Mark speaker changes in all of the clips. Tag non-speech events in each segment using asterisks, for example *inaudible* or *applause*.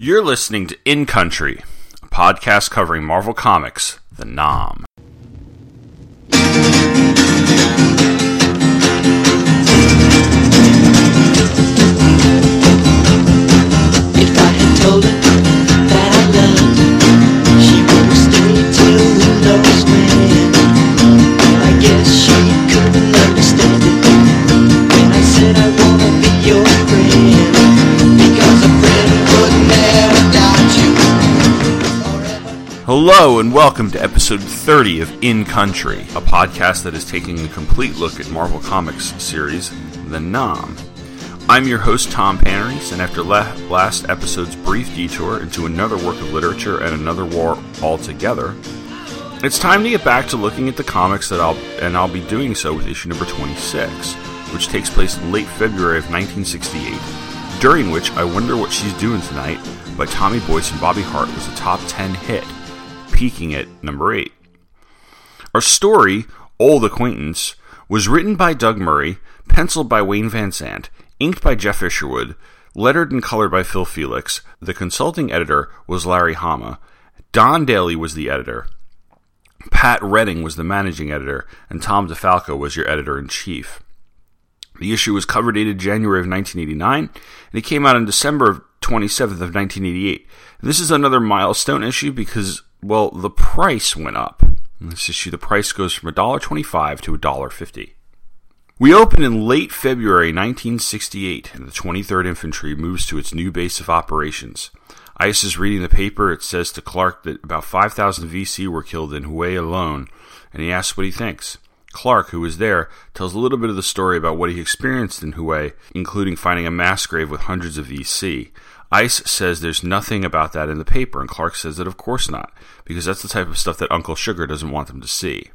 Speaker 1: You're listening to In Country, a podcast covering Marvel Comics, the 'Nam. Welcome to episode 30 of In Country, a podcast that is taking a complete look at Marvel Comics series, the 'Nam. I'm your host, Tom Panarese, and after la- last episode's brief detour into another work of literature and another war altogether, it's time to get back to looking at the comics that I'll and I'll be doing so with issue number 26, which takes place in late February of 1968, during which I Wonder What She's Doing Tonight by Tommy Boyce and Bobby Hart was a top 10 hit, peaking at number 8. Our story, Auld Acquaintance, was written by Doug Murray, penciled by Wayne Vansant, inked by Geof Isherwood, lettered and colored by Phil Felix. The consulting editor was Larry Hama. Don Daley was the editor. Pat Redding was the managing editor, and Tom DeFalco was your editor in chief. The issue was cover dated January of 1989, and it came out on December of 27th of 1988. This is another milestone issue because, well, the price went up. This issue, the price goes from $1.25 to $1.50. We open in late February 1968, and the 23rd Infantry moves to its new base of operations. ICE is reading the paper. It says to Clark that about 5,000 VC were killed in Hue alone, and he asks what he thinks. Clark, who was there, tells a little bit of the story about what he experienced in Hue, including finding a mass grave with hundreds of VC. Ice says there's nothing about that in the paper, and Clark says that of course not, because that's the type of stuff that Uncle Sugar doesn't want them to see.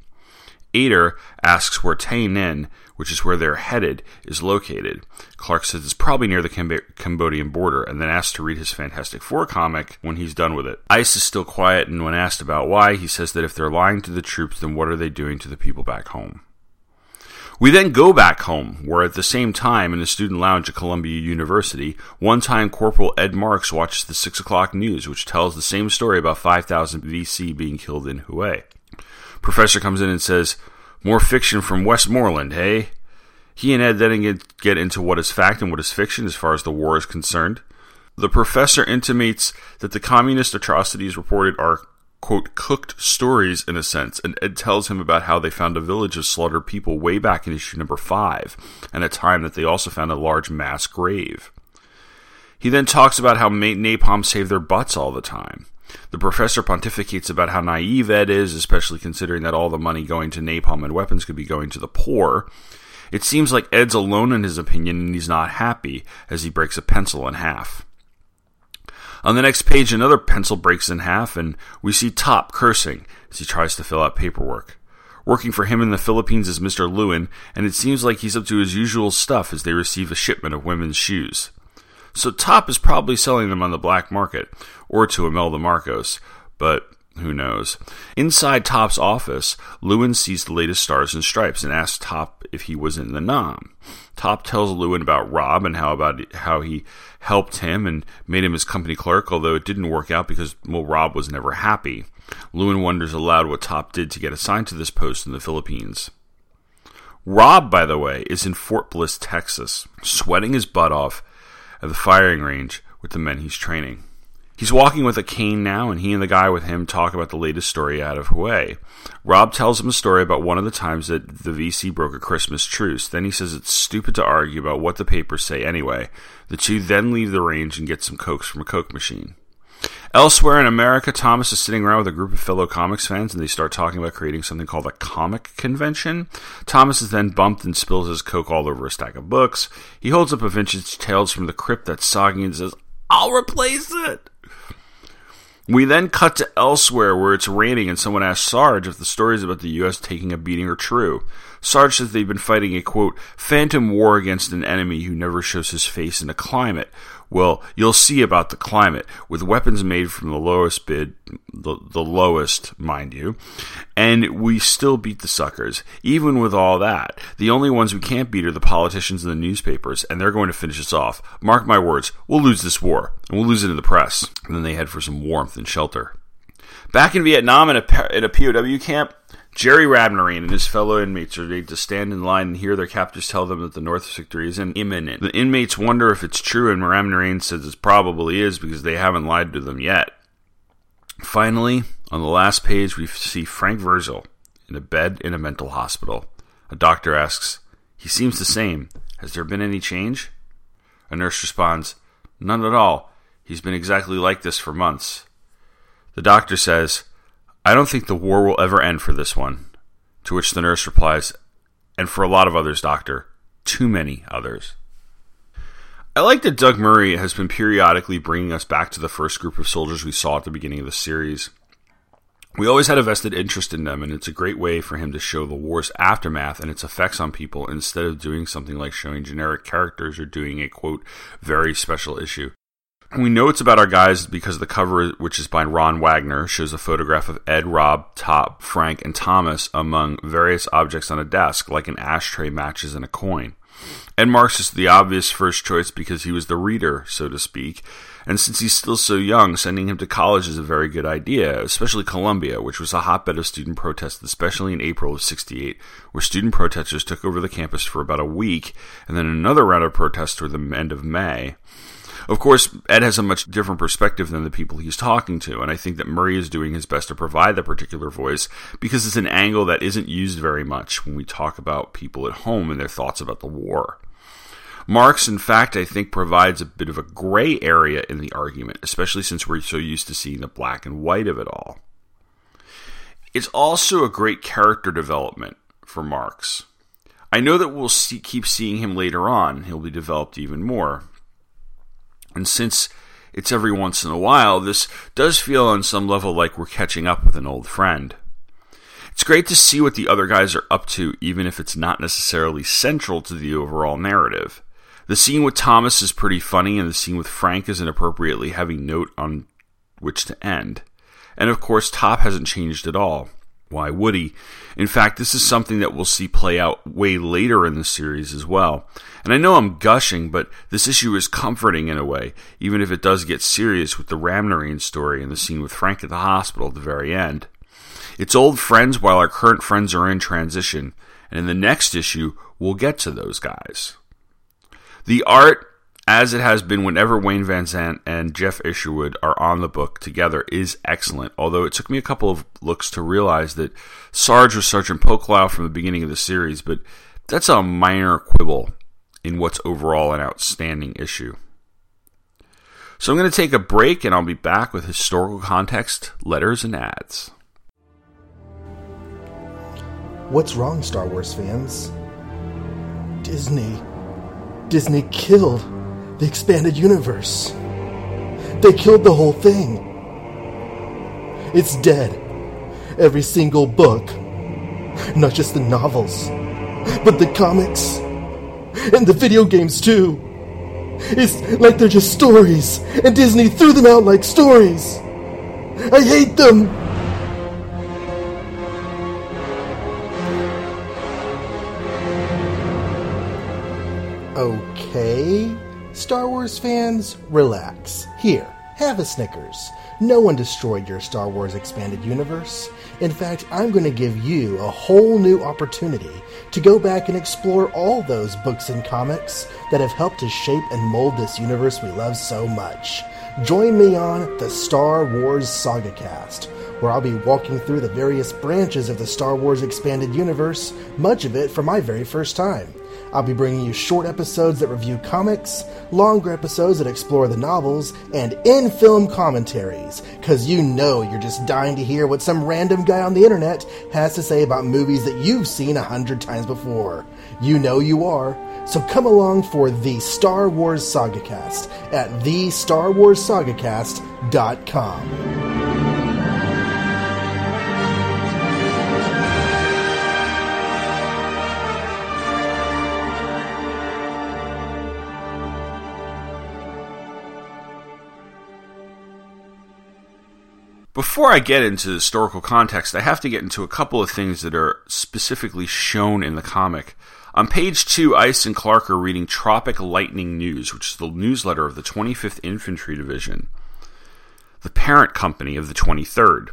Speaker 1: Ader asks where Tay Ninh, which is where they're headed, is located. Clark says it's probably near the Camb- Cambodian border, and then asks to read his Fantastic Four comic when he's done with it. Ice is still quiet, and when asked about why, he says that if they're lying to the troops, then what are they doing to the people back home? We then go back home, where at the same time, in the student lounge at Columbia University, one time Corporal Ed Marks watches the 6 o'clock news, which tells the same story about 5,000 VC being killed in Hue. Professor comes in and says, More fiction from Westmoreland, hey? He and Ed then get, into what is fact and what is fiction as far as the war is concerned. The professor intimates that the communist atrocities reported are, quote, cooked stories in a sense, and Ed tells him about how they found a village of slaughtered people way back in issue number five, and a time that they also found a large mass grave. He then talks about how napalm saved their butts all the time. The professor pontificates about how naive Ed is, especially considering that all the money going to napalm and weapons could be going to the poor. It seems like Ed's alone in his opinion, and he's not happy as he breaks a pencil in half. On the next page, another pencil breaks in half, and we see Top cursing as he tries to fill out paperwork. Working for him in the Philippines is Mr. Lewin, and it seems like he's up to his usual stuff as they receive a shipment of women's shoes. So Top is probably selling them on the black market, or to Imelda Marcos, but who knows? Inside Top's office, Lewin sees the latest Stars and Stripes and asks Top if he was in the 'Nam. Top tells Lewin about Rob and how about how he helped him and made him his company clerk, although it didn't work out because well, Rob was never happy. Lewin wonders aloud what Top did to get assigned to this post in the Philippines. Rob, by the way, is in Fort Bliss, Texas, sweating his butt off at the firing range with the men he's training. He's walking with a cane now, and he and the guy with him talk about the latest story out of Hawaii. Rob tells him a story about one of the times that the VC broke a Christmas truce. Then he says it's stupid to argue about what the papers say anyway. The two then leave the range and get some cokes from a coke machine. Elsewhere in America, Thomas is sitting around with a group of fellow comics fans and they start talking about creating something called a comic convention. Thomas is then bumped and spills his coke all over a stack of books. He holds up a vintage Tales from the Crypt that's soggy and says, I'll replace it. We then cut to elsewhere where it's raining and someone asks Sarge if the stories about the U.S. taking a beating are true. Sarge says they've been fighting a quote, phantom war against an enemy who never shows his face in a climate. Well, you'll see about the climate, with weapons made from the lowest bid, the, the lowest, mind you, and we still beat the suckers. Even with all that, the only ones we can't beat are the politicians and the newspapers, and they're going to finish us off. Mark my words, we'll lose this war, and we'll lose it in the press. And then they head for some warmth and shelter. Back in Vietnam in a, in a POW camp, Jerry Rabnerine and his fellow inmates are made to stand in line and hear their captors tell them that the North victory is imminent. The inmates wonder if it's true, and Rabnerine says it probably is because they haven't lied to them yet. Finally, on the last page, we see Frank Virgil in a bed in a mental hospital. A doctor asks, He seems the same. Has there been any change? A nurse responds, None at all. He's been exactly like this for months. The doctor says, I don't think the war will ever end for this one. To which the nurse replies, And for a lot of others, doctor. Too many others. I like that Doug Murray has been periodically bringing us back to the first group of soldiers we saw at the beginning of the series. We always had a vested interest in them, and it's a great way for him to show the war's aftermath and its effects on people instead of doing something like showing generic characters or doing a quote, very special issue. We know it's about our guys because the cover, which is by Ron Wagner, shows a photograph of Ed, Rob, Top, Frank, and Thomas among various objects on a desk, like an ashtray, matches, and a coin. Ed Marks is the obvious first choice because he was the reader, so to speak, and since he's still so young, sending him to college is a very good idea, especially Columbia, which was a hotbed of student protests, especially in April of 68, where student protesters took over the campus for about a week, and then another round of protests toward the end of May. Of course, Ed has a much different perspective than the people he's talking to, and I think that Murray is doing his best to provide that particular voice because it's an angle that isn't used very much when we talk about people at home and their thoughts about the war. Marx, in fact, I think provides a bit of a gray area in the argument, especially since we're so used to seeing the black and white of it all. It's also a great character development for Marx. I know that we'll see, keep seeing him later on. He'll be developed even more. And since it's every once in a while, this does feel on some level like we're catching up with an old friend. It's great to see what the other guys are up to, even if it's not necessarily central to the overall narrative. The scene with Thomas is pretty funny, and the scene with Frank is an appropriately heavy note on which to end. And of course, Top hasn't changed at all. Why would he? In fact, this is something that we'll see play out way later in the series as well. And I know I'm gushing, but this issue is comforting in a way, even if it does get serious with the Rabnerine story and the scene with Frank at the hospital at the very end. It's old friends while our current friends are in transition, and in the next issue, we'll get to those guys. The art as it has been whenever Wayne Vansant and Geof Isherwood are on the book together, is excellent. Although it took me a couple of looks to realize that Sarge was Sergeant Poklau from the beginning of the series, but that's a minor quibble in what's overall an outstanding issue. So I'm going to take a break and I'll be back with historical context, letters, and ads.
Speaker 2: What's wrong, Star Wars fans? Disney. Disney killed the expanded universe. They killed the whole thing. It's dead. Every single book. Not just the novels, but the comics. And the video games, too. It's like they're just stories, and Disney threw them out like stories. I hate them! Okay. Star Wars fans, relax. Here, have a Snickers. No one destroyed your Star Wars expanded universe. In fact, I'm going to give you a whole new opportunity to go back and explore all those books and comics that have helped to shape and mold this universe we love so much. Join me on the Star Wars Saga Cast, where I'll be walking through the various branches of the Star Wars expanded universe, much of it for my very first time. I'll be bringing you short episodes that review comics, longer episodes that explore the novels, and in film commentaries, because you know you're just dying to hear what some random guy on the internet has to say about movies that you've seen a hundred times before. You know you are. So come along for the Star Wars Saga Cast at thestarwarssagacast.com.
Speaker 1: Before I get into the historical context, I have to get into a couple of things that are specifically shown in the comic. On page two, Ice and Clark are reading Tropic Lightning News, which is the newsletter of the 25th Infantry Division, the parent company of the 23rd.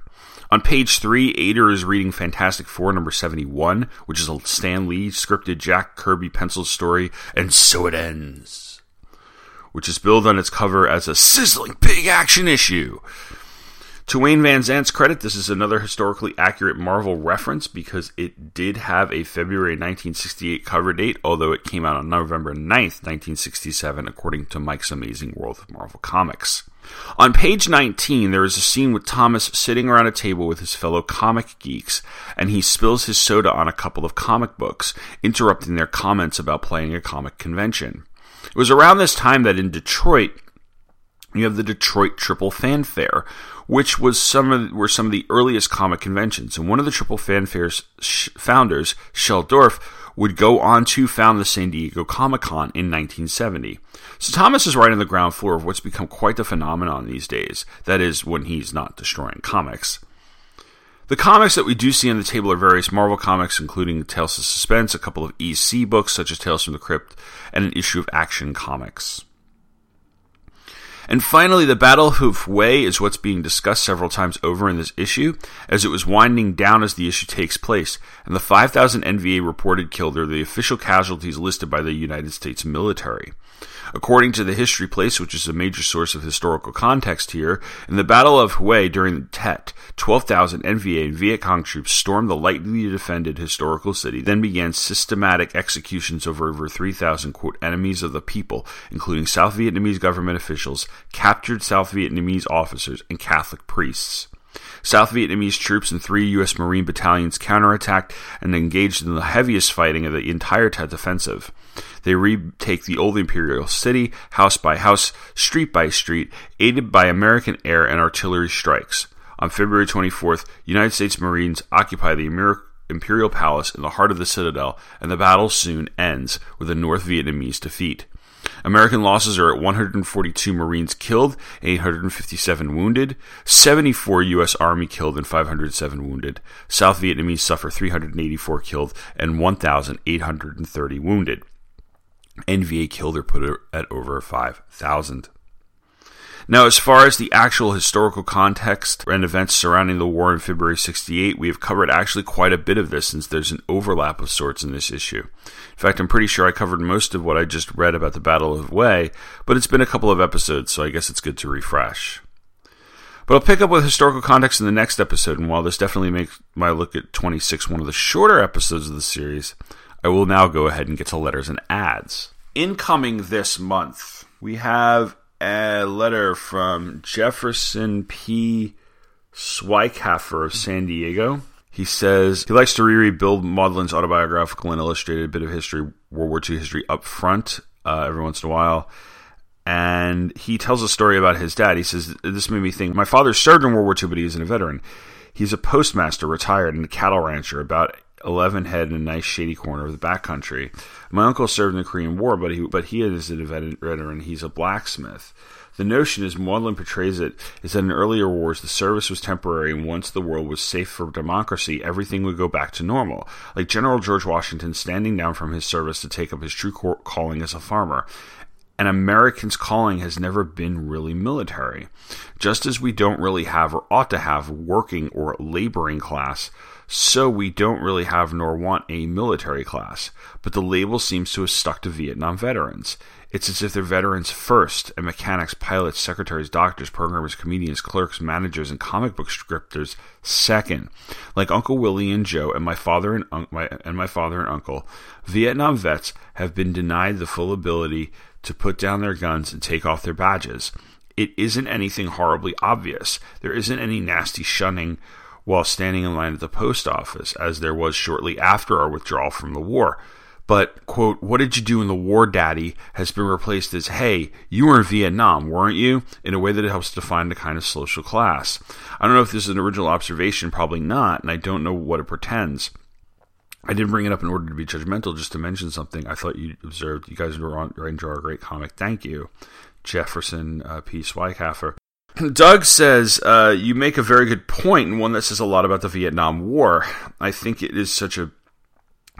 Speaker 1: On page three, Ader is reading Fantastic Four number 71, which is a Stan Lee scripted Jack Kirby pencil story, and so it ends, which is billed on its cover as a sizzling big action issue. To Wayne Vansant's credit, this is another historically accurate Marvel reference because it did have a February 1968 cover date, although it came out on November 9th, 1967, according to Mike's Amazing World of Marvel Comics. On page 19, there is a scene with Thomas sitting around a table with his fellow comic geeks, and he spills his soda on a couple of comic books, interrupting their comments about playing a comic convention. It was around this time that in Detroit, you have the Detroit Triple Fan Fair, which was some of were some of the earliest comic conventions. And one of the Triple Fan Fair's founders, Shel Dorf, would go on to found the San Diego Comic Con in 1970. So Thomas is right on the ground floor of what's become quite the phenomenon these days. That is, when he's not destroying comics. The comics that we do see on the table are various Marvel comics, including Tales of Suspense, a couple of EC books such as Tales from the Crypt, and an issue of Action Comics. And finally, the Battle of Hue is what's being discussed several times over in this issue, as it was winding down as the issue takes place, and the 5,000 NVA reported killed are the official casualties listed by the United States military. According to the History Place, which is a major source of historical context here, in the Battle of Hue during the Tet, 12,000 NVA and Viet Cong troops stormed the lightly defended historical city, then began systematic executions of over 3,000 quote enemies of the people, including South Vietnamese government officials, captured South Vietnamese officers, and Catholic priests. South Vietnamese troops and three U.S. Marine battalions counterattacked and engaged in the heaviest fighting of the entire Tet offensive. They retake the old imperial city, house by house, street by street, aided by American air and artillery strikes. On February 24th, United States Marines occupy the Imperial Palace in the heart of the citadel, and the battle soon ends with a North Vietnamese defeat. American losses are at 142 Marines killed, 857 wounded, 74 U.S. Army killed, and 507 wounded. South Vietnamese suffer 384 killed and 1,830 wounded. NVA killed or put at over 5,000. Now, as far as the actual historical context and events surrounding the war in February 68, we have covered actually quite a bit of this since there's an overlap of sorts in this issue. In fact, I'm pretty sure I covered most of what I just read about the Battle of Hue, but it's been a couple of episodes, so I guess it's good to refresh. But I'll pick up with historical context in the next episode, and while this definitely makes my look at 26 one of the shorter episodes of the series, I will now go ahead and get to letters and ads. Incoming this month, we have a letter from Jefferson P. Schweikhafer of San Diego. He says he likes to reread Bill Mauldin's autobiographical and illustrated bit of history, World War II history, up front uh, every once in a while. And he tells a story about his dad. He says, This made me think. My father served in World War II, but he isn't a veteran. He's a postmaster, retired, and a cattle rancher about 11 head in a nice shady corner of the backcountry. My uncle served in the Korean War, but he but he is a veteran. He's a blacksmith. The notion, as Mauldin portrays it, is that in earlier wars the service was temporary, and once the world was safe for democracy, everything would go back to normal. Like General George Washington standing down from his service to take up his true calling as a farmer. An American's calling has never been really military. Just as we don't really have or ought to have working or laboring class, so we don't really have nor want a military class, but the label seems to have stuck to Vietnam veterans. It's as if they're veterans first, and mechanics, pilots, secretaries, doctors, programmers, comedians, clerks, managers, and comic book scripters second. Like Uncle Willie and Joe, and my father and, un- my, and my father and uncle, Vietnam vets have been denied the full ability to put down their guns and take off their badges. It isn't anything horribly obvious. There isn't any nasty shunning while standing in line at the post office, as there was shortly after our withdrawal from the war. But, quote, what did you do in the war, daddy, has been replaced as, hey, you were in Vietnam, weren't you? In a way that it helps define the kind of social class. I don't know if this is an original observation, probably not, and I don't know what it pretends. I didn't bring it up in order to be judgmental, just to mention something I thought you observed. You guys are enjoy a great comic. Thank you, Jefferson uh, P. Schweikhafer. Doug says, uh, You make a very good point, and one that says a lot about the Vietnam War. I think it is such a.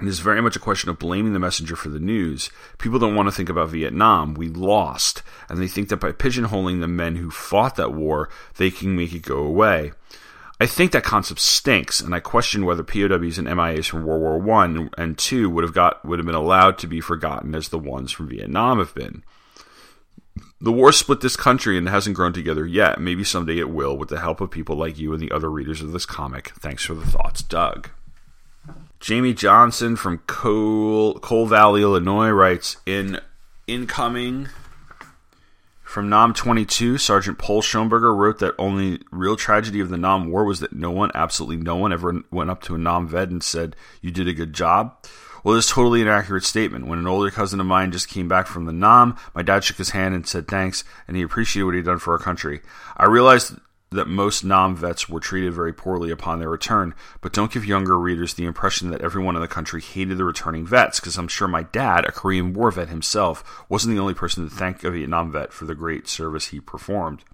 Speaker 1: It is very much a question of blaming the messenger for the news. People don't want to think about Vietnam. We lost. And they think that by pigeonholing the men who fought that war, they can make it go away. I think that concept stinks, and I question whether POWs and MIAs from World War One and Two would have got would have been allowed to be forgotten as the ones from Vietnam have been. The war split this country and hasn't grown together yet. Maybe someday it will, with the help of people like you and the other readers of this comic. Thanks for the thoughts, Doug. Jamie Johnson from Coal, Coal Valley, Illinois writes in incoming from Nam 22, Sergeant Paul Schoenberger wrote that only real tragedy of the Nam War was that no one, absolutely no one, ever went up to a Nam vet and said, You did a good job. Well, this is totally an accurate statement. When an older cousin of mine just came back from the Nam, my dad shook his hand and said thanks, and he appreciated what he'd done for our country. I realized that most Nam vets were treated very poorly upon their return, but don't give younger readers the impression that everyone in the country hated the returning vets, because I'm sure my dad, a Korean War vet himself, wasn't the only person to thank a Vietnam vet for the great service he performed.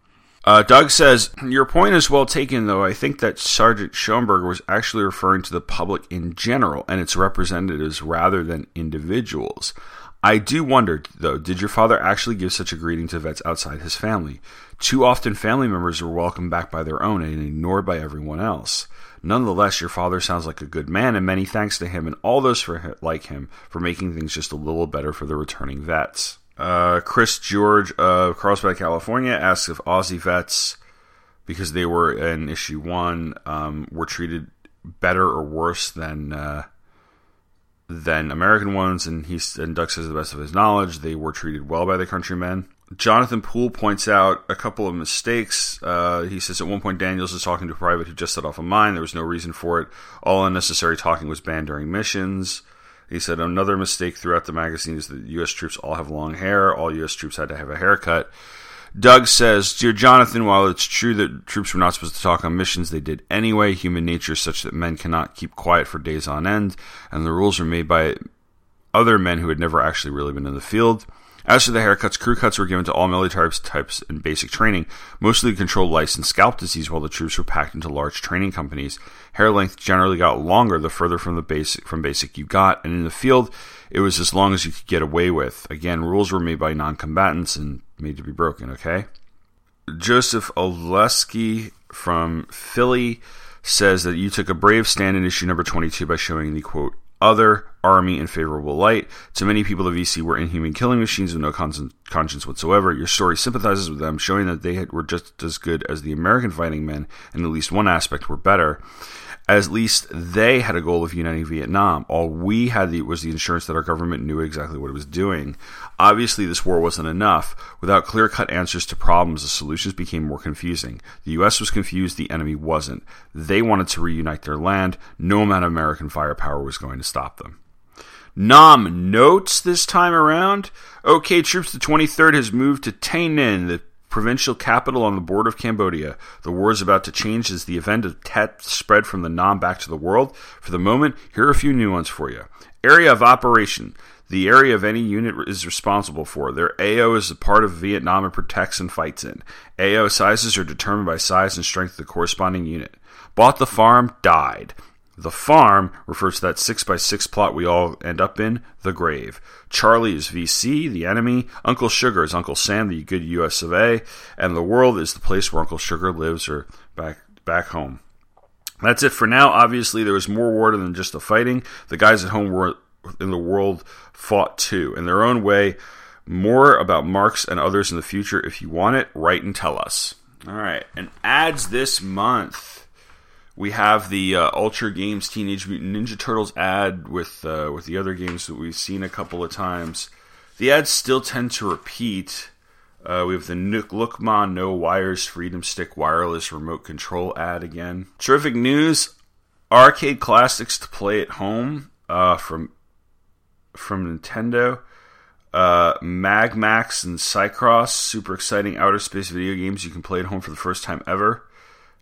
Speaker 1: Uh, Doug says, Your point is well taken, though. I think that Sergeant Schoenberger was actually referring to the public in general and its representatives rather than individuals. I do wonder, though, did your father actually give such a greeting to vets outside his family? Too often, family members are welcomed back by their own and ignored by everyone else. Nonetheless, your father sounds like a good man, and many thanks to him and all those for like him for making things just a little better for the returning vets. Uh, Chris George of Carlsbad, California, asks if Aussie vets, because they were in issue one, um, were treated better or worse than uh, than American ones, and he and Doug says, the best of his knowledge, they were treated well by the countrymen. Jonathan Poole points out a couple of mistakes. Uh, he says at one point Daniels is talking to a private who just set off a mine. There was no reason for it. All unnecessary talking was banned during missions. He said another mistake throughout the magazine is that U.S. troops all have long hair. All U.S. troops had to have a haircut. Doug says, Dear Jonathan, while it's true that troops were not supposed to talk on missions, they did anyway. Human nature is such that men cannot keep quiet for days on end, and the rules are made by other men who had never actually really been in the field. As for the haircuts, crew cuts were given to all military types in basic training, mostly to control lice and scalp disease while the troops were packed into large training companies. Hair length generally got longer the further from the basic from basic you got, and in the field it was as long as you could get away with. Again, rules were made by non-combatants and made to be broken, okay? Joseph Oleski from Philly says that you took a brave stand in issue number 22 by showing the quote other army in favorable light. To many people, the VC were inhuman killing machines with no conscience whatsoever. Your story sympathizes with them, showing that they were just as good as the American fighting men, and at least one aspect were better at least they had a goal of uniting Vietnam. All we had the, was the assurance that our government knew exactly what it was doing. Obviously, this war wasn't enough. Without clear cut answers to problems, the solutions became more confusing. The U.S. was confused, the enemy wasn't. They wanted to reunite their land. No amount of American firepower was going to stop them. Nam notes this time around. Okay, troops, the 23rd has moved to Tay Ninh, the provincial capital on the border of Cambodia. The war is about to change as the event of Tet spread from the Nam back to the world. For the moment, here are a few new ones for you. Area of operation. The area of any unit is responsible for. Their AO is a part of Vietnam and protects and fights in. AO sizes are determined by size and strength of the corresponding unit. Bought the farm, died. The farm refers to that 6 by 6 plot we all end up in, the grave. Charlie is VC, the enemy. Uncle Sugar is Uncle Sam, the good US of A. And the world is the place where Uncle Sugar lives or back, back home. That's it for now. Obviously, there was more war than just the fighting. The guys at home were in the world fought too, in their own way. More about Marx and others in the future. If you want it, write and tell us. All right. And ads this month we have the uh, Ultra Games Teenage Mutant Ninja Turtles ad with uh, with the other games that we've seen a couple of times. The ads still tend to repeat. Uh, we have the Nook Lookmon No Wires Freedom Stick Wireless Remote Control ad again. Terrific news! Arcade classics to play at home uh, from from Nintendo. Uh, Mag and Seicross, super exciting outer space video games you can play at home for the first time ever.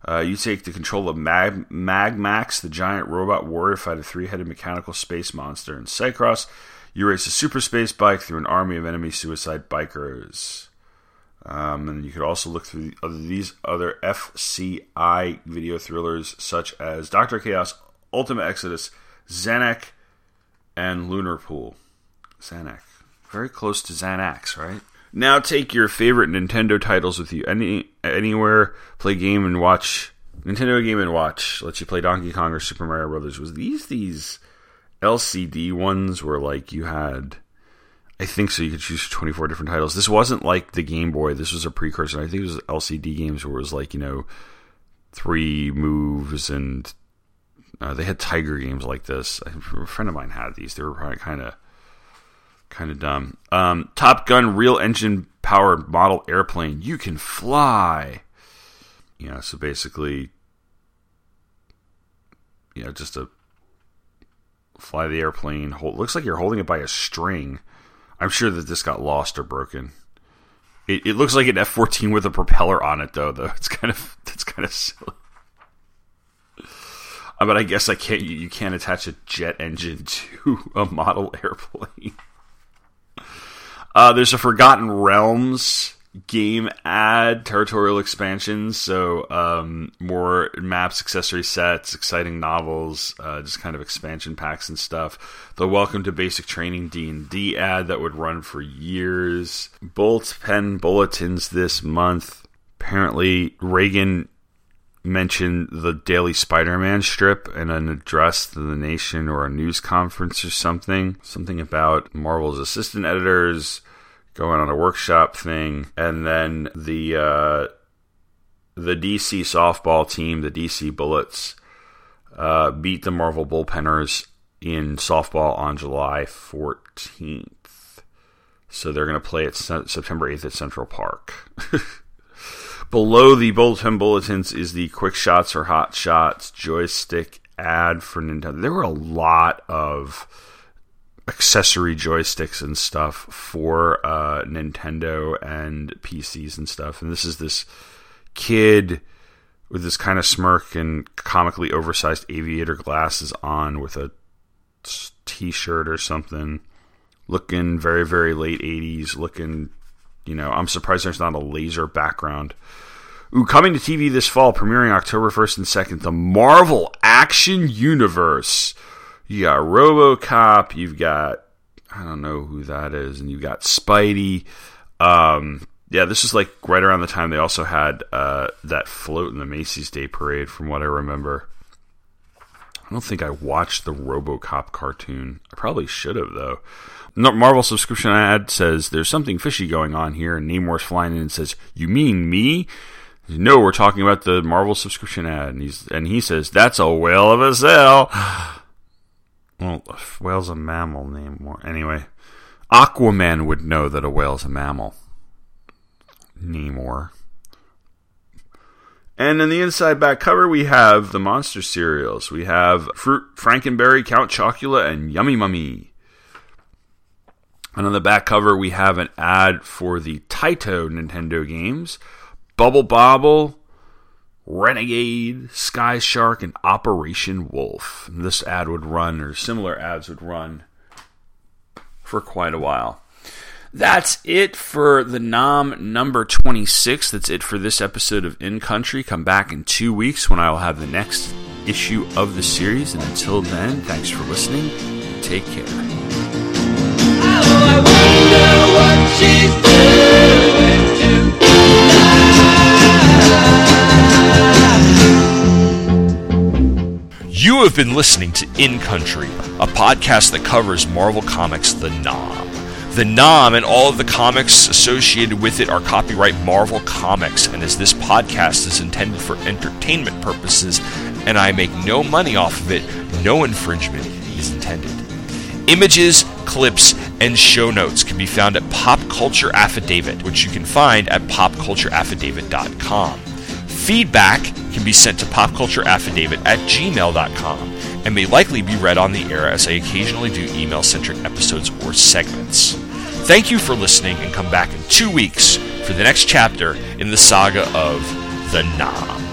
Speaker 1: Uh, you take the control of Mag- Magmax, the giant robot warrior, fight a three-headed mechanical space monster. In Seicross, you race a super space bike through an army of enemy suicide bikers. Um, and you could also look through the other, these other FCI video thrillers, such as Doctor Chaos, Ultimate Exodus, Zanac, and Lunar Pool. Zanac, very close to Xanax, right? Now take your favorite Nintendo titles with you any anywhere. Play game and watch Nintendo Game and Watch. Let you play Donkey Kong or Super Mario Brothers. Was these these LCD ones where like you had? I think so. You could choose 24 different titles. This wasn't like the Game Boy. This was a precursor. I think it was LCD games where it was like, you know, three moves and uh, they had Tiger games like this. A friend of mine had these. They were kind of kind of dumb. Um, Top Gun real engine powered model airplane. You can fly. You know, so basically, you know, just to fly the airplane. Hold, looks like you're holding it by a string. I'm sure that this got lost or broken. It, it looks like an F-14 with a propeller on it, though. Though *laughs* it's kind of that's kind of silly. Uh, but I guess I can't. You can't attach a jet engine *laughs* to a model airplane. Uh, there's a Forgotten Realms game ad, territorial expansions, so um, more maps, accessory sets, exciting novels, uh, just kind of expansion packs and stuff. The Welcome to Basic Training D and D ad that would run for years. Bullpen bulletins this month. Apparently, Reagan mentioned the Daily Spider-Man strip in an address to the nation or a news conference or something. Something about Marvel's assistant editors going on a workshop thing, and then the uh, the DC softball team, the DC Bullets, uh, beat the Marvel Bullpenners in softball on July 14th. So they're going to play it September 8th at Central Park. *laughs* Below the bulletin bulletins is the quick shots or hot shots joystick ad for Nintendo. There were a lot of accessory joysticks and stuff for uh, Nintendo and PCs and stuff. And this is this kid with this kind of smirk and comically oversized aviator glasses on with a t-shirt or something looking very very late 80s looking you know i'm surprised there's not a laser background Ooh, coming to tv this fall premiering october 1st and 2nd the marvel action universe you got RoboCop, you've got I don't know who that is, and you've got Spidey. Um, yeah, this is like right around the time they also had uh, that float in the Macy's Day Parade, from what I remember. I don't think I watched the RoboCop cartoon. I probably should have though. Marvel subscription ad says there's something fishy going on here, and Namor's flying in and says, "You mean me?" No, we're talking about the Marvel subscription ad, and he's and he says that's a whale of a sale. *sighs* Well, a whale's a mammal Namor. Anyway, Aquaman would know that a whale's a mammal. Namor. And in the inside back cover, we have the monster cereals. We have Fruit, Frankenberry, Count Chocula, and Yummy Mummy. And on the back cover, we have an ad for the Taito Nintendo games Bubble Bobble, Renegade, Sky Shark, and Operation Wolf. This ad would run, or similar ads would run for quite a while. That's it for the 'Nam number 26. That's it for this episode of In Country. Come back in two weeks when I will have the next issue of the series. And until then, thanks for listening. Take care. You have been listening to In Country, a podcast that covers Marvel Comics The 'Nam. The 'Nam and all of the comics associated with it are copyright Marvel Comics, and as this podcast is intended for entertainment purposes and I make no money off of it, no infringement is intended. Images, clips, and show notes can be found at Pop Culture Affidavit, which you can find at popcultureaffidavit.com. Feedback can be sent to popcultureaffidavit at gmail.com and may likely be read on the air as I occasionally do email centric episodes or segments. Thank you for listening and come back in two weeks for the next chapter in the saga of The 'Nam.